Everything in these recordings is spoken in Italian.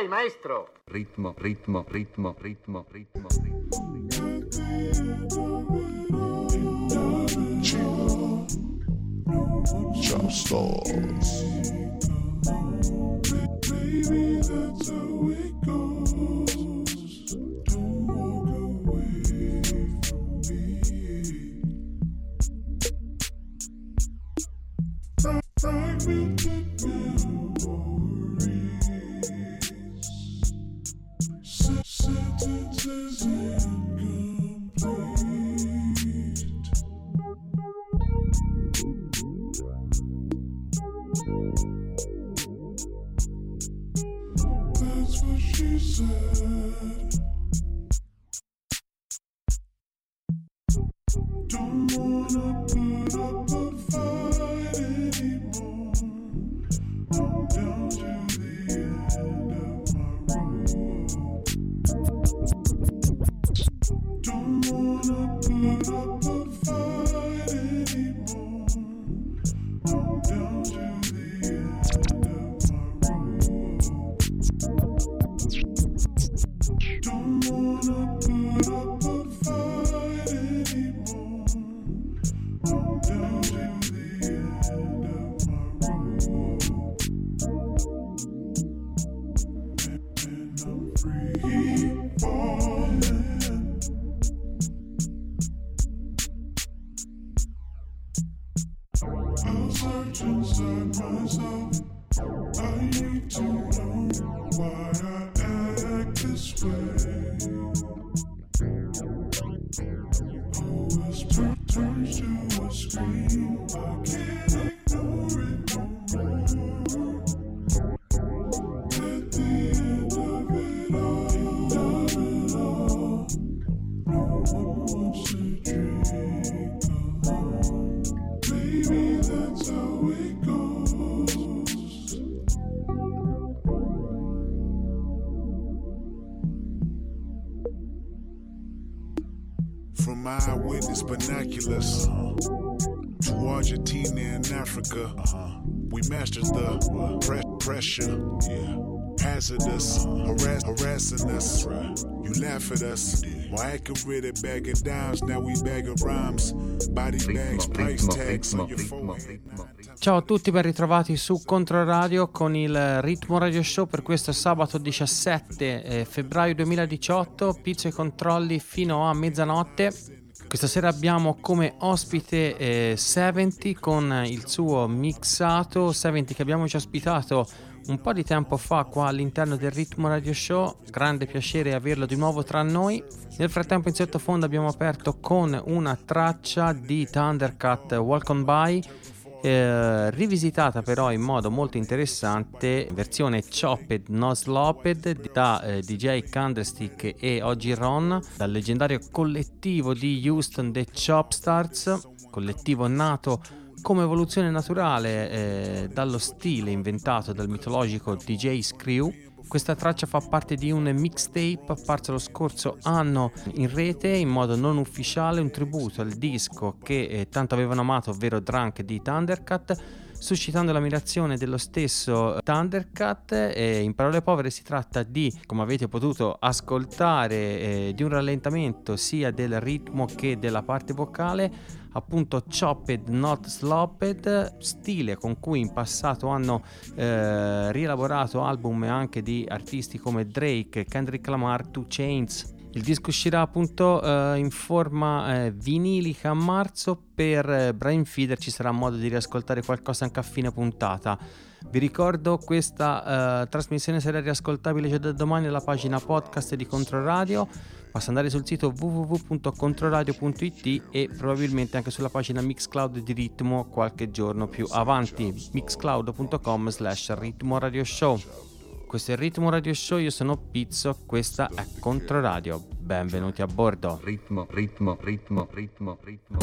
Lei, dico a lei, maestro! Ritmo, ritmo, ritmo, ritmo, ritmo, ritmo. Chop Stars. That's eyewitness binoculars to Argentina and Africa, we mastered the pre- pressure. Hazardous, harass- harassing us. You laugh at us. Why acting rid of bagging dimes? Now we bagging rhymes. Body bags, price tags on your forehead. Ciao a tutti, ben ritrovati su Controradio con il Ritmo Radio Show per questo sabato 17 eh, febbraio 2018, pizzo e controlli fino a mezzanotte. Questa sera abbiamo come ospite eh, 70 con il suo mixato. 70 che abbiamo già ospitato un po' di tempo fa qua all'interno del Ritmo Radio Show, grande piacere averlo di nuovo tra noi. Nel frattempo in sottofondo abbiamo aperto con una traccia di Thundercat Walk On By eh, rivisitata però in modo molto interessante, versione chopped, no slopped da eh, DJ Candlestick e oggi Ron, dal leggendario collettivo di Houston The Chopstars, collettivo nato come evoluzione naturale eh, dallo stile inventato dal mitologico DJ Screw. Questa traccia fa parte di un mixtape apparso lo scorso anno in rete in modo non ufficiale, un tributo al disco che eh, tanto avevano amato, ovvero Drunk di Thundercat, suscitando l'ammirazione dello stesso Thundercat. E in parole povere si tratta di, come avete potuto ascoltare, eh, di un rallentamento sia del ritmo che della parte vocale appunto chopped not slopped stile con cui in passato hanno eh, rielaborato album anche di artisti come Drake, Kendrick Lamar, Two Chains Il disco uscirà appunto eh, in forma eh, vinilica a marzo. Per eh, Brain Feeder ci sarà modo di riascoltare qualcosa anche a fine puntata. Vi ricordo questa eh, trasmissione sarà riascoltabile già da domani alla pagina podcast di Controradio. Basta andare sul sito www.controradio.it e probabilmente anche sulla pagina Mixcloud di Ritmo qualche giorno più avanti. mixcloud.com slash ritmo radio show. Questo è il Ritmo Radio Show, io sono Pizzo, questa è Controradio. Benvenuti a bordo. ritmo, ritmo, ritmo, ritmo. Ritmo,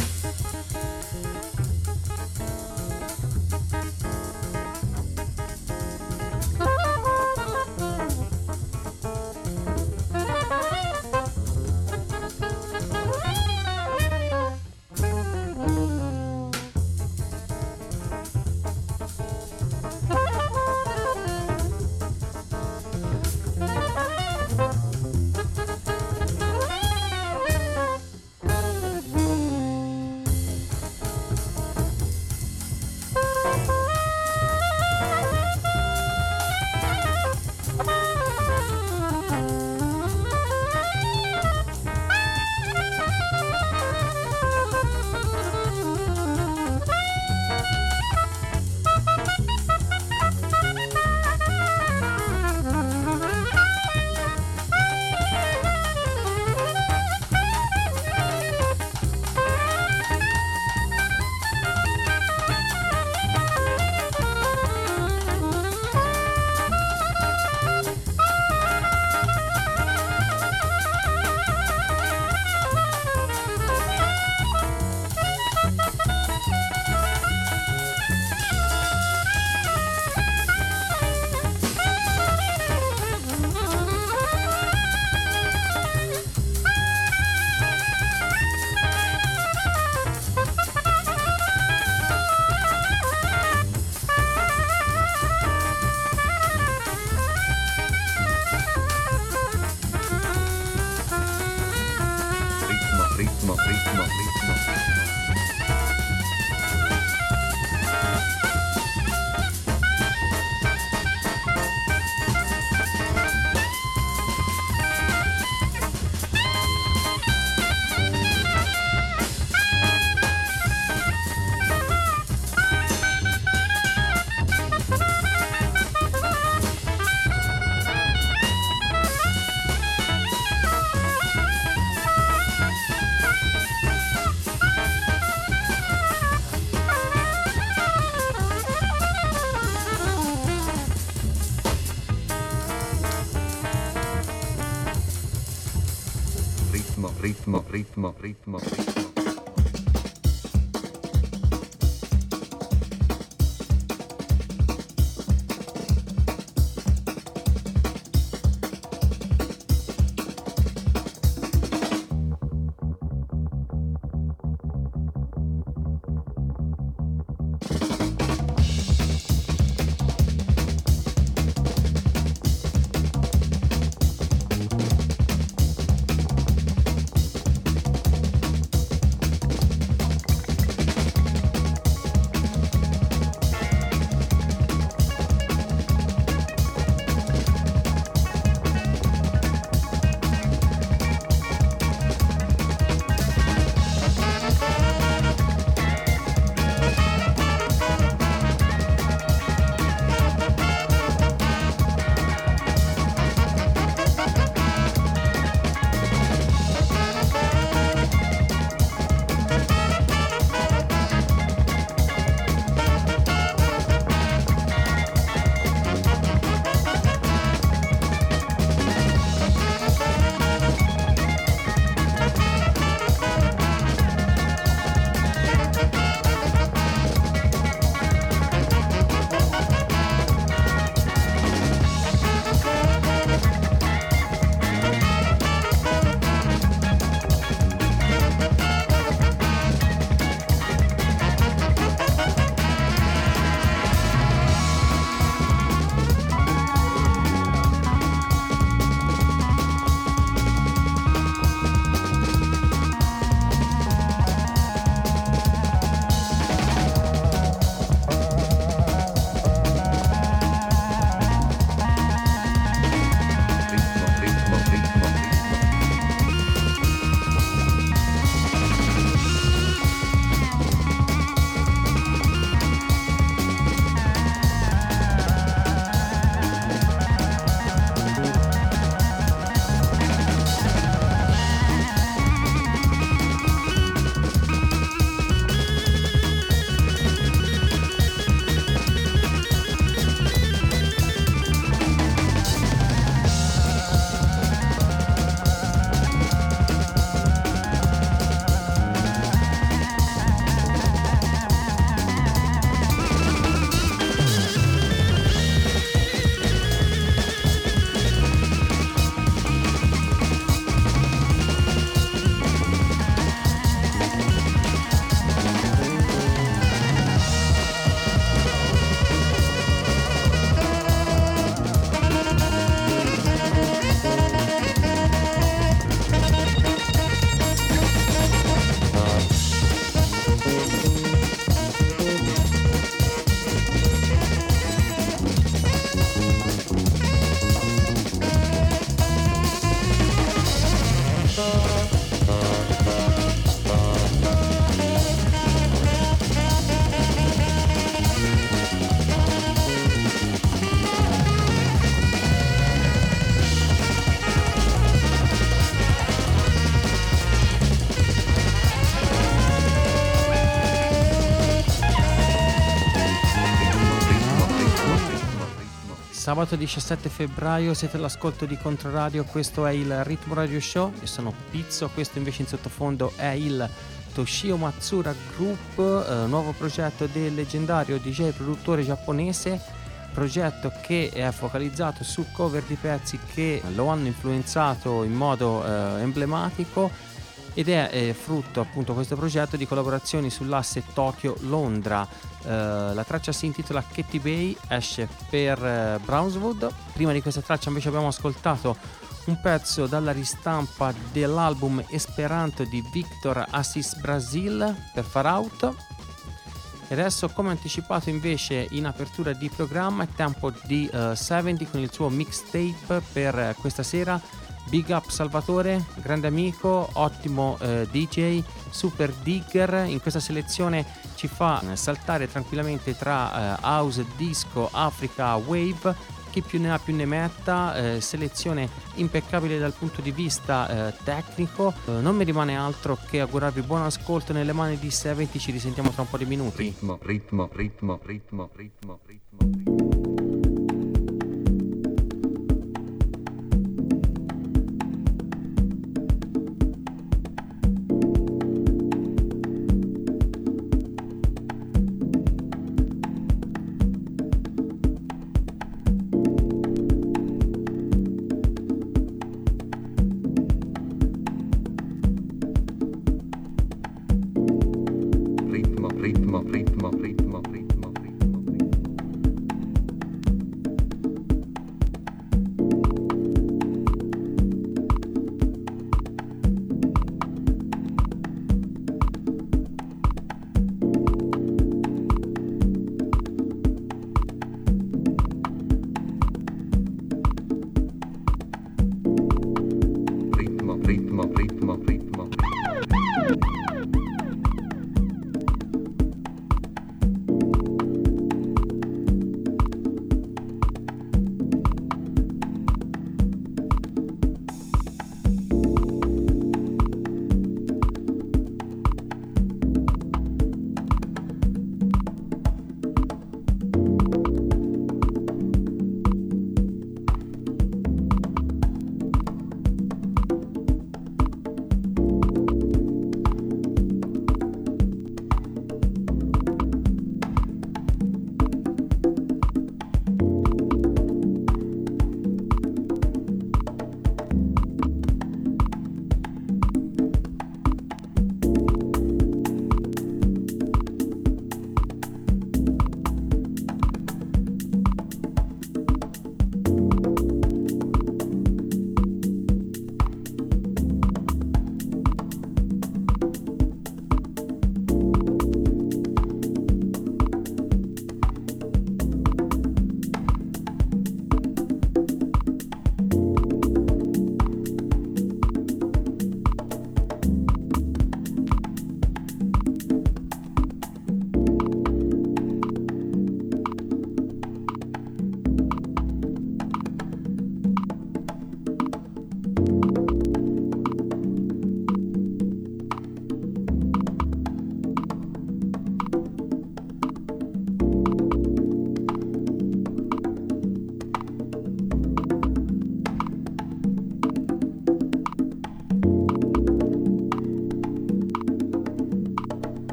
ritmo, ritmo, Sabato 17 febbraio siete all'ascolto di Controradio, questo è il Ritmo Radio Show, io sono Pizzo, questo invece in sottofondo è il Toshio Matsura Group, eh, nuovo progetto del leggendario DJ produttore giapponese, progetto che è focalizzato su cover di pezzi che lo hanno influenzato in modo eh, emblematico ed è eh, frutto appunto questo progetto di collaborazioni sull'asse Tokyo-Londra. Eh, la traccia si intitola Katy Bay, esce per eh, Brownswood. Prima di questa traccia invece abbiamo ascoltato un pezzo dalla ristampa dell'album Esperanto di Victor Assis Brasil per Far Out. E adesso, come anticipato invece in apertura di programma, è tempo di uh, 70 con il suo mixtape per questa sera Big up Salvatore, grande amico, ottimo eh, DJ, super digger. In questa selezione ci fa saltare tranquillamente tra eh, house, disco, Africa, wave. Chi più ne ha più ne metta, eh, selezione impeccabile dal punto di vista eh, tecnico. Eh, non mi rimane altro che augurarvi buon ascolto nelle mani di 70, ci risentiamo tra un po' di minuti. Ritmo, ritmo, ritmo, ritmo, ritmo. ritmo. ritmo,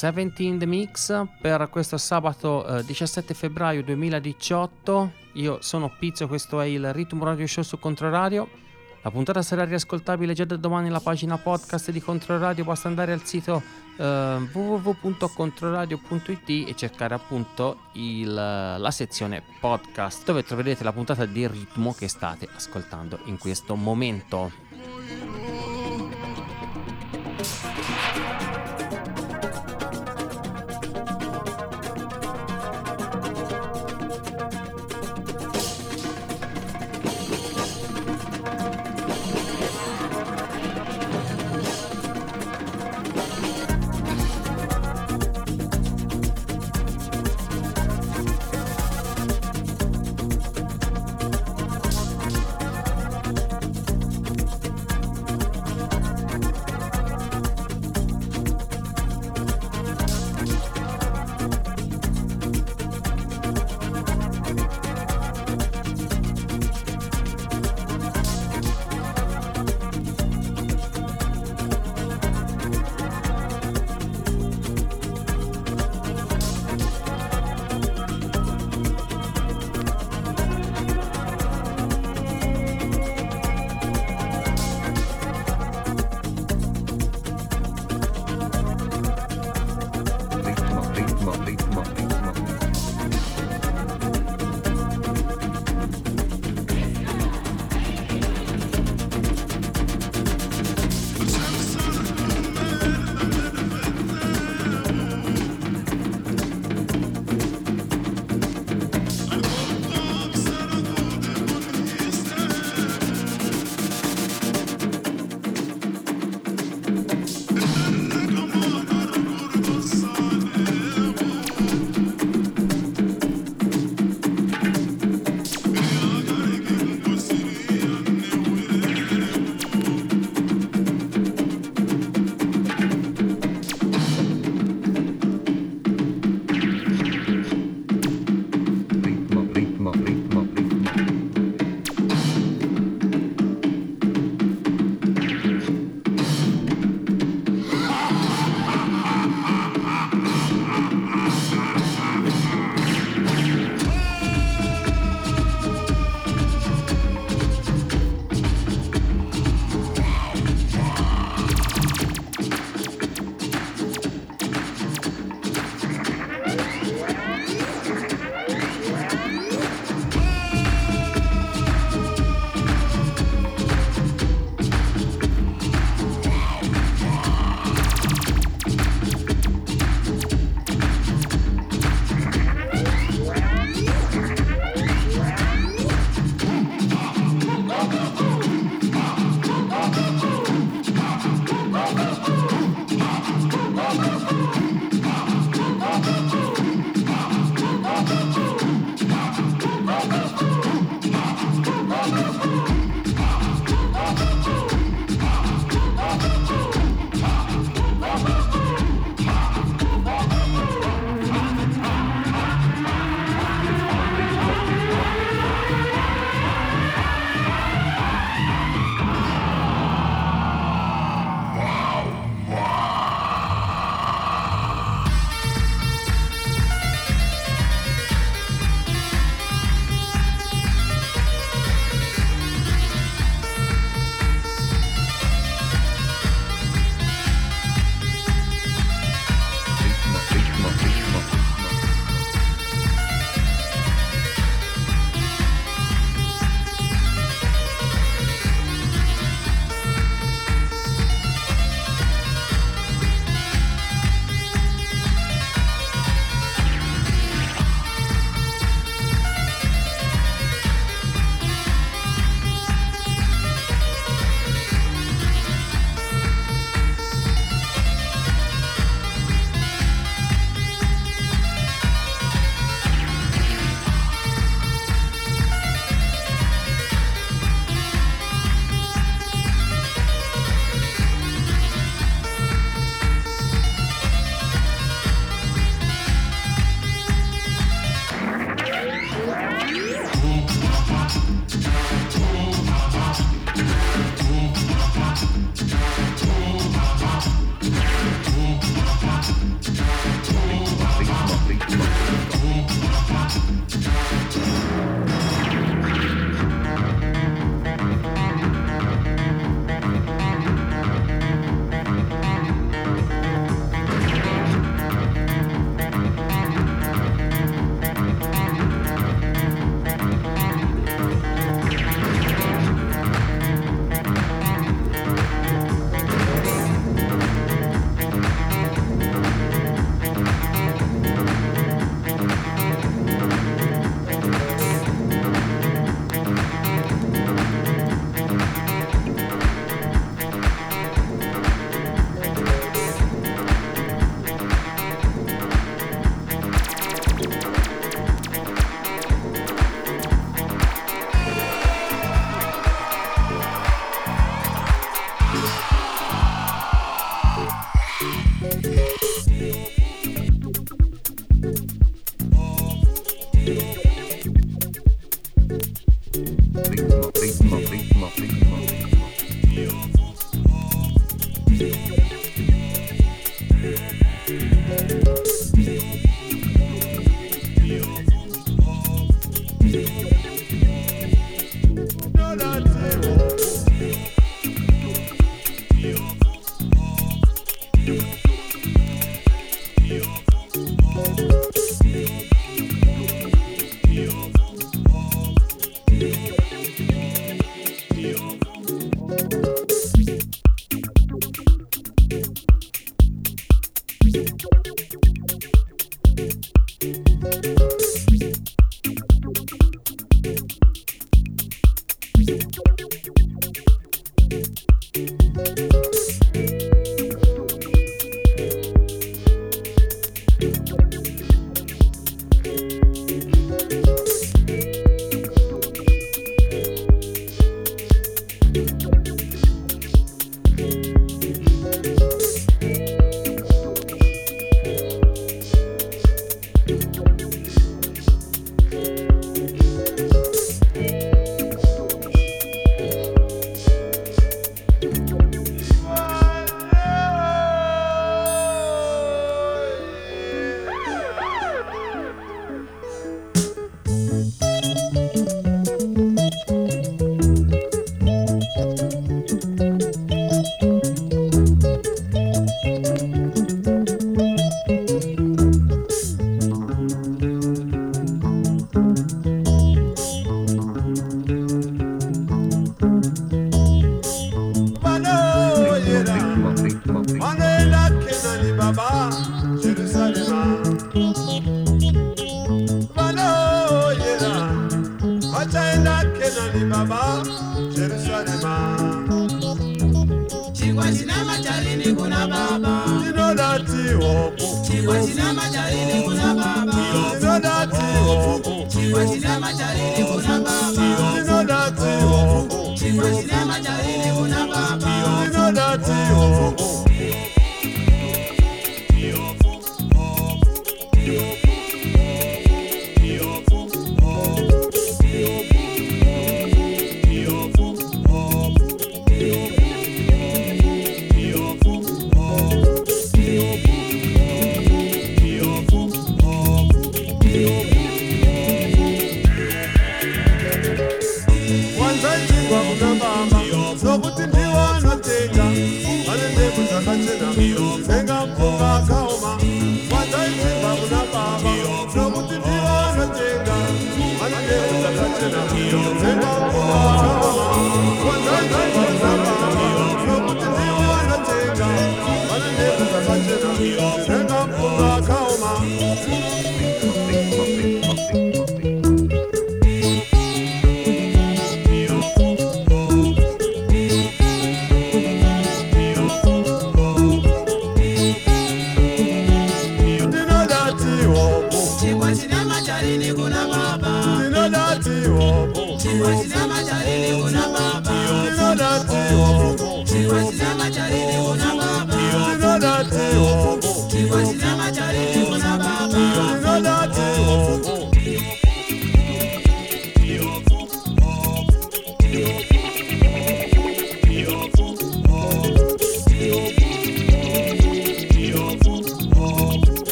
Seventeen The Mix per questo sabato eh, 17 febbraio 2018. Io sono Pizzo, questo è il Ritmo Radio Show su Controradio. La puntata sarà riascoltabile già da domani nella pagina podcast di Controradio. Basta andare al sito eh, www.controradio.it e cercare appunto il- la sezione podcast dove troverete la puntata di ritmo che state ascoltando in questo momento.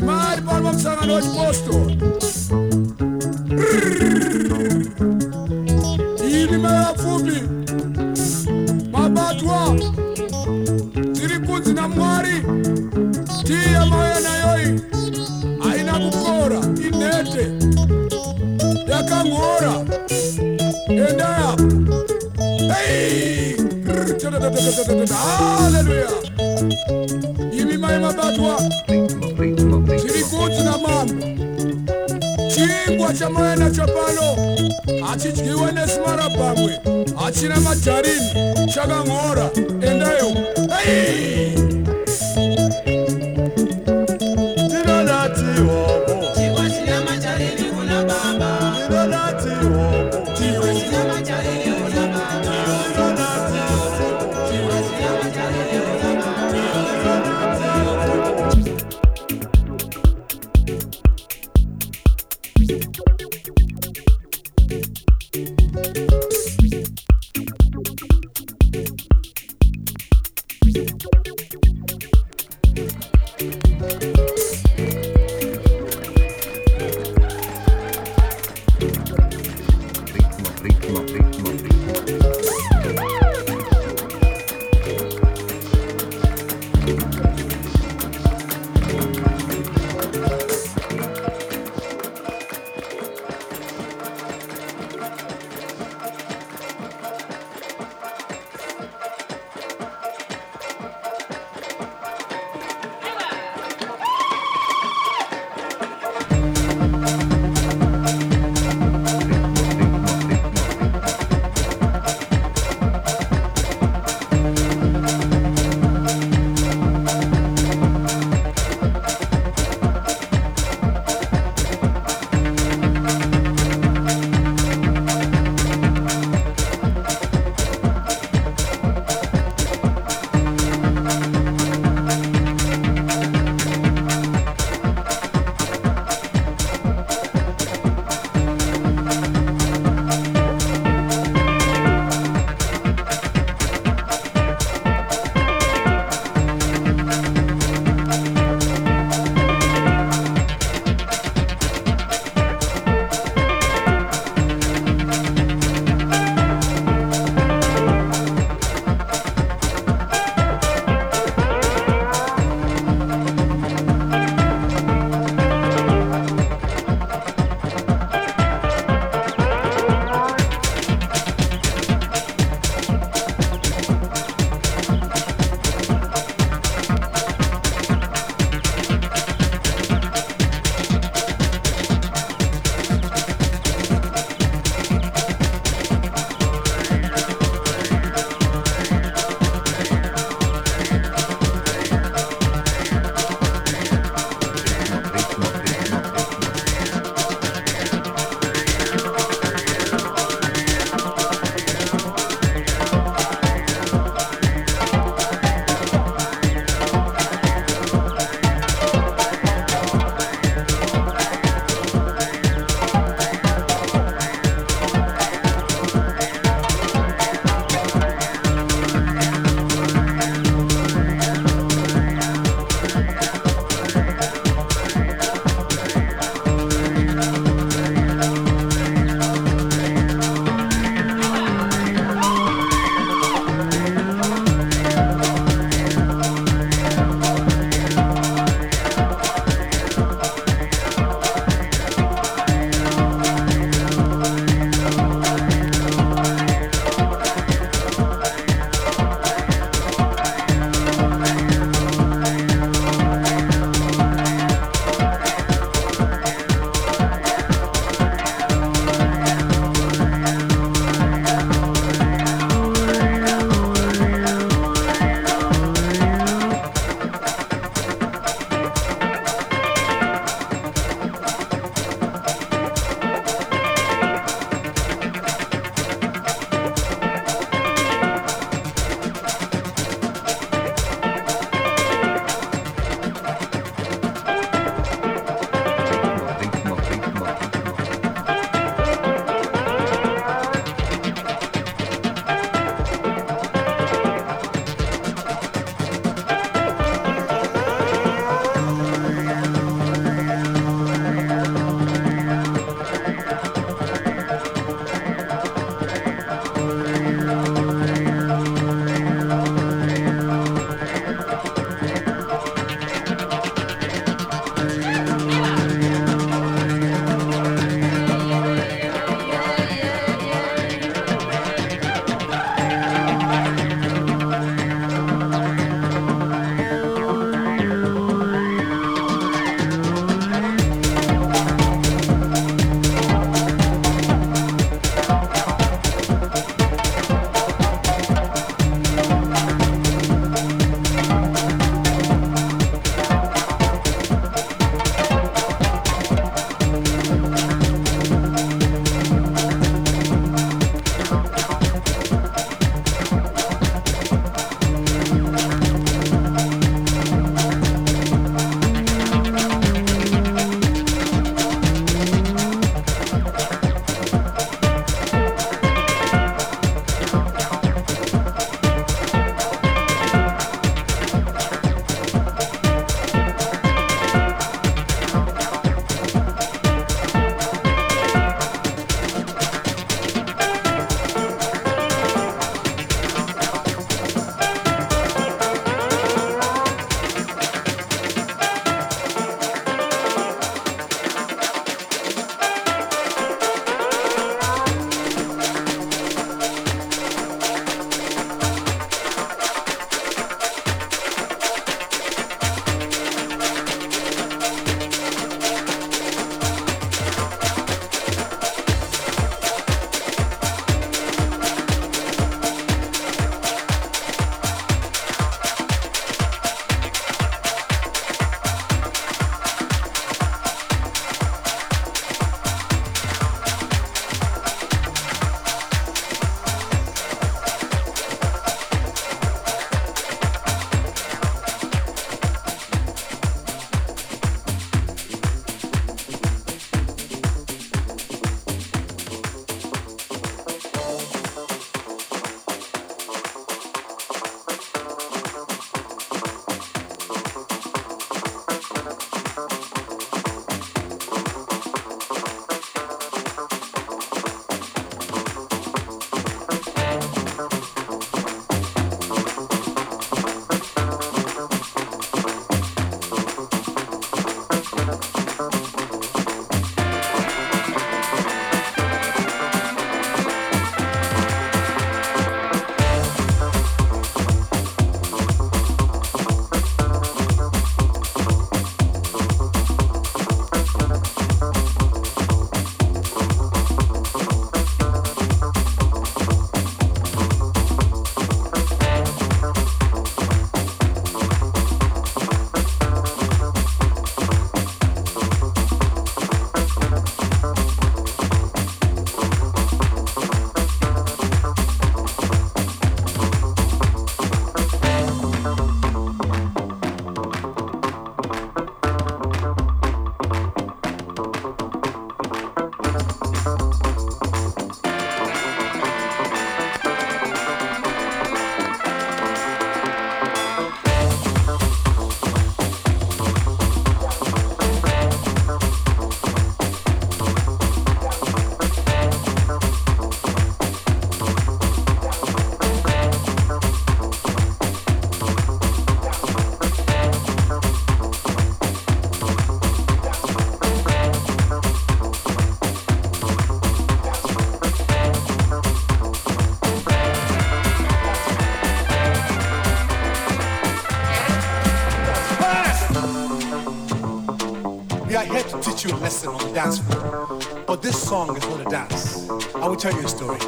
Már barmok számára, hogy postol. dance floor. But this song is for the dance. I will tell you a story.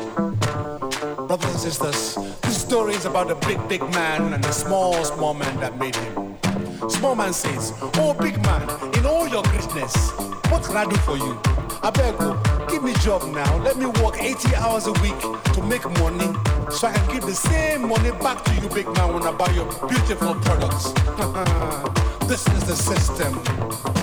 Brothers and sisters, this story is about a big, big man and a small, small man that made him. Small man says, Oh, big man, in all your greatness, what can I do for you? I beg you, oh, give me job now. Let me work 80 hours a week to make money so I can give the same money back to you, big man, when I buy your beautiful products. this is the system.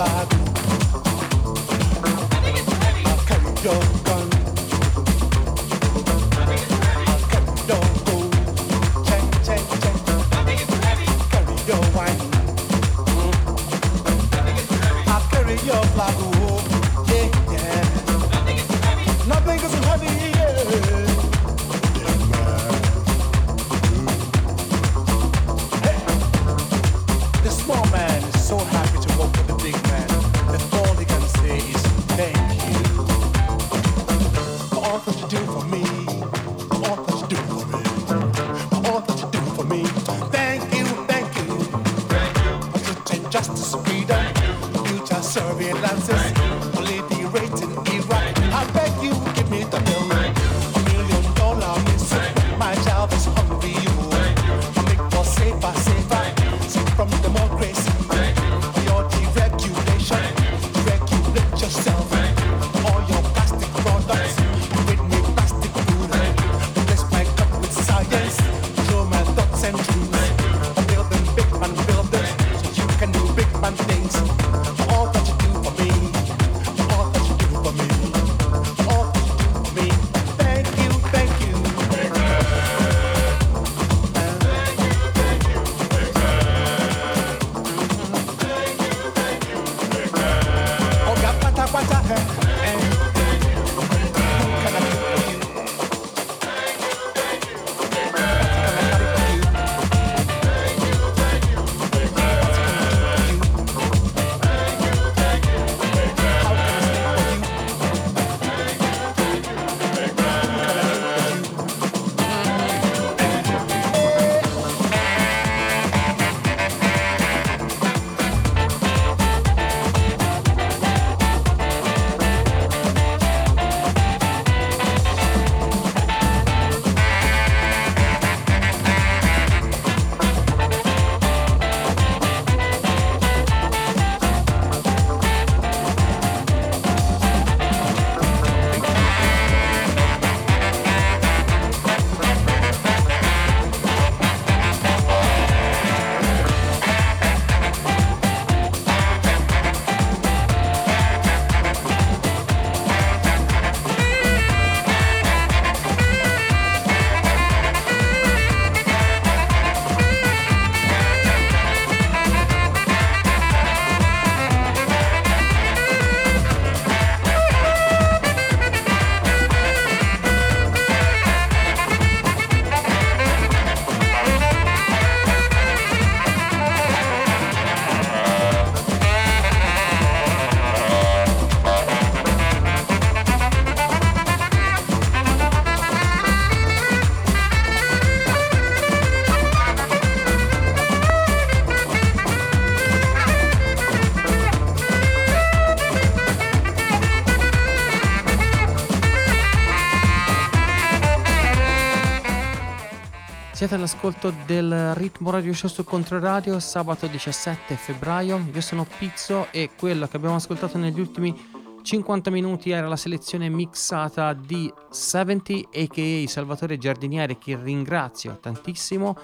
back. Siete all'ascolto del Ritmo Radio Show su Controradio, sabato 17 febbraio. Io sono Pizzo e quello che abbiamo ascoltato negli ultimi 50 minuti era la selezione mixata di 70 aka Salvatore Giardinieri che ringrazio tantissimo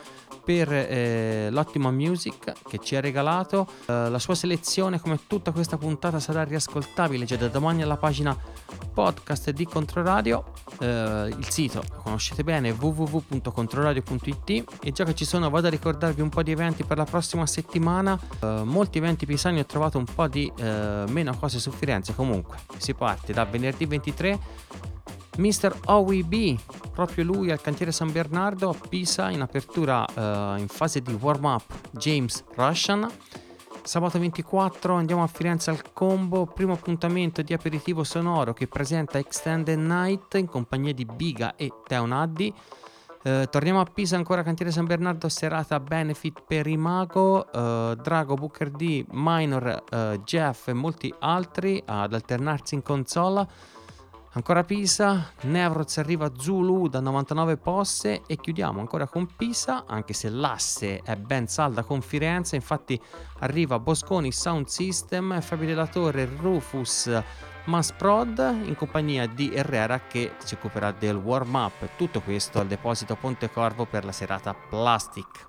per eh, l'ottima music che ci ha regalato. Eh, la sua selezione come tutta questa puntata sarà riascoltabile già da domani alla pagina podcast di Controradio. Eh, il sito lo conoscete bene www.controradio.it e già che ci sono vado a ricordarvi un po' di eventi per la prossima settimana. Eh, molti eventi pisani ho trovato un po' di eh, meno cose su Firenze comunque si parte da venerdì 23 Mr. OEB, proprio lui al cantiere San Bernardo a Pisa in apertura eh, in fase di warm up James Russian. Sabato 24 andiamo a Firenze al Combo, primo appuntamento di aperitivo sonoro che presenta Extended Night in compagnia di Biga e Teon Addi. Eh, torniamo a Pisa ancora Cantiere San Bernardo, serata benefit per Imago, eh, Drago, Booker D, Minor, eh, Jeff e molti altri ad alternarsi in console. Ancora Pisa, Nevroz arriva Zulu da 99 posse e chiudiamo ancora con Pisa, anche se l'asse è ben salda con Firenze, infatti arriva Bosconi Sound System, Fabio della Torre, Rufus, Masprod in compagnia di Herrera che si occuperà del warm up. Tutto questo al deposito Ponte Corvo per la serata Plastic.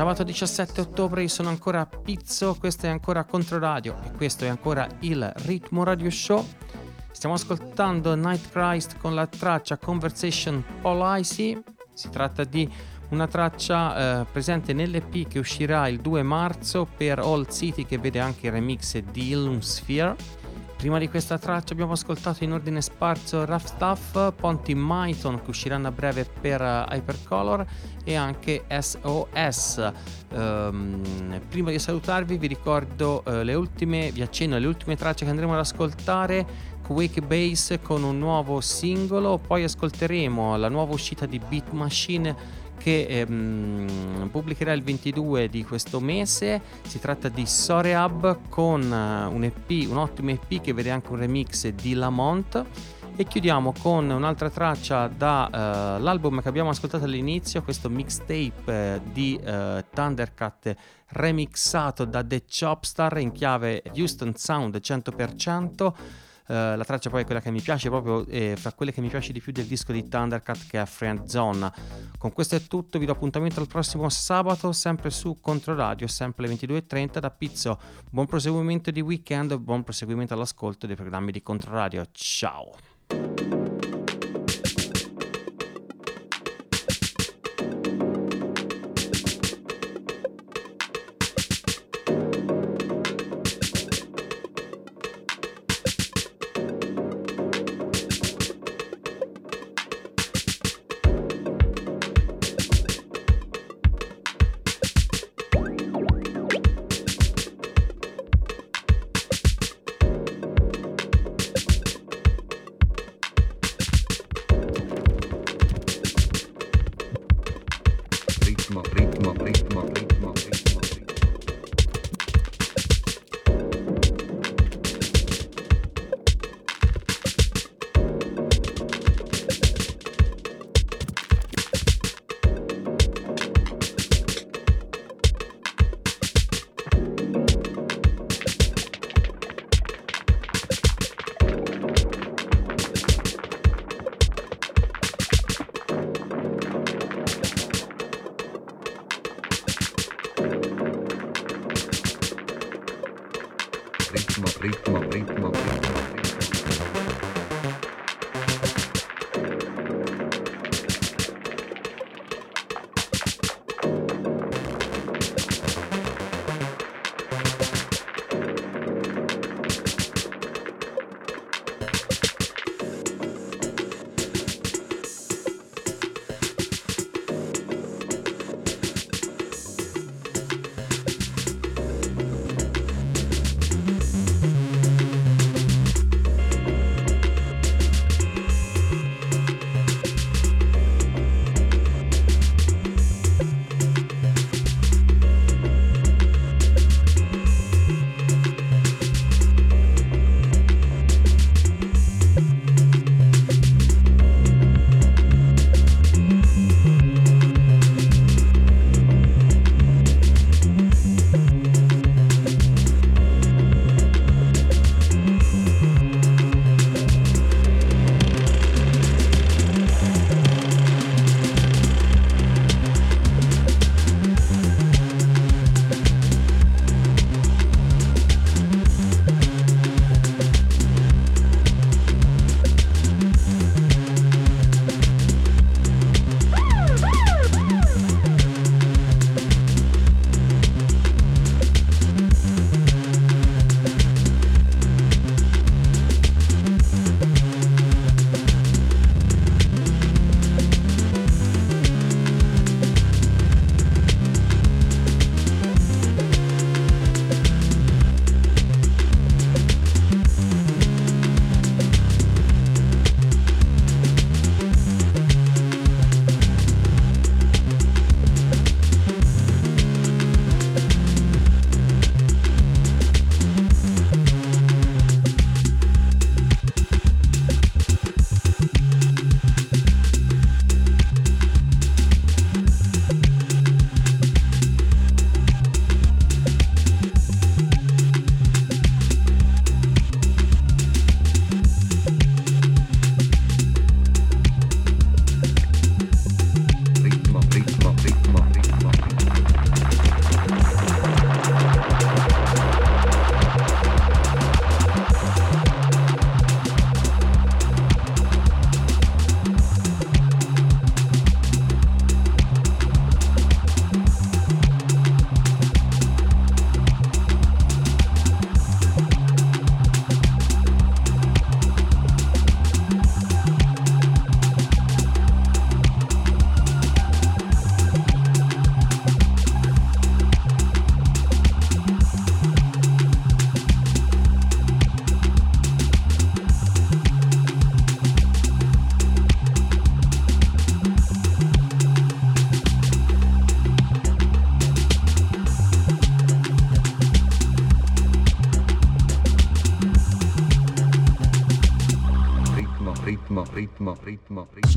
Sabato 17 ottobre io sono ancora a Pizzo, questo è ancora Controradio e questo è ancora il Ritmo Radio Show. Stiamo ascoltando Night Christ con la traccia Conversation Policy. Si tratta di una traccia eh, presente nell'EP che uscirà il 2 marzo per All City che vede anche il remix di Illum Sphere. Prima di questa traccia abbiamo ascoltato in ordine sparso Rough Stuff, Ponty Myton che usciranno a breve per eh, Hypercolor e anche SOS. Ehm, prima di salutarvi vi ricordo eh, le ultime, vi accenno alle ultime tracce che andremo ad ascoltare. Quake Bass con un nuovo singolo, poi ascolteremo la nuova uscita di Beat Machine che ehm, pubblicherà il 22 di questo mese. Si tratta di Soreab con eh, un EP, un ottimo EP che vede anche un remix di Lamont. E chiudiamo con un'altra traccia dall'album che abbiamo ascoltato all'inizio, questo mixtape eh, di eh, Thundercat remixato da The Chopstar in chiave Houston Sound 100%. Eh, la traccia poi è quella che mi piace proprio eh, fra quelle che mi piace di più del disco di Thundercat che è Friend Zone. Con questo è tutto, vi do appuntamento al prossimo sabato sempre su Controradio, sempre alle 22.30 da Pizzo. Buon proseguimento di weekend buon proseguimento all'ascolto dei programmi di Controradio. Ciao! Ritmo, ritmo,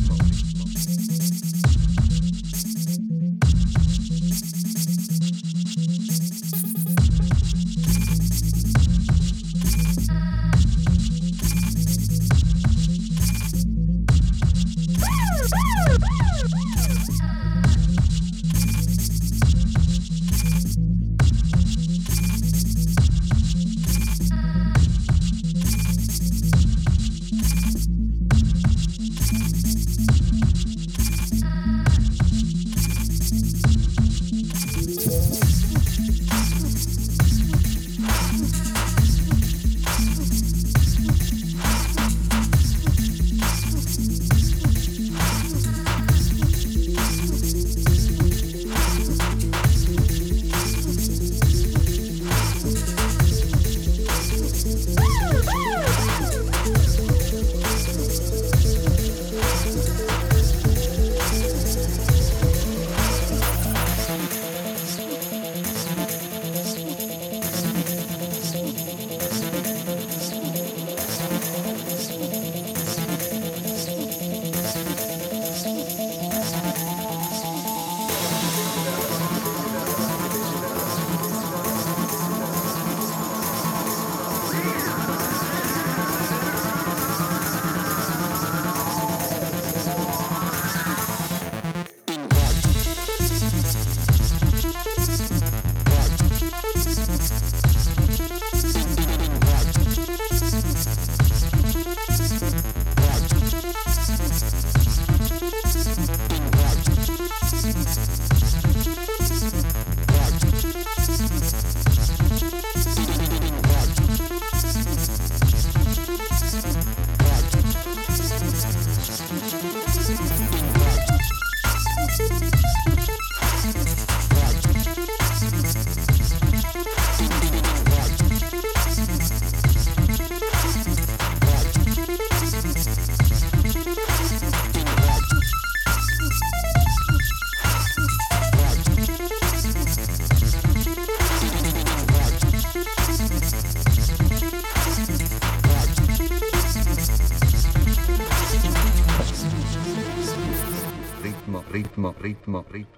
ritmo,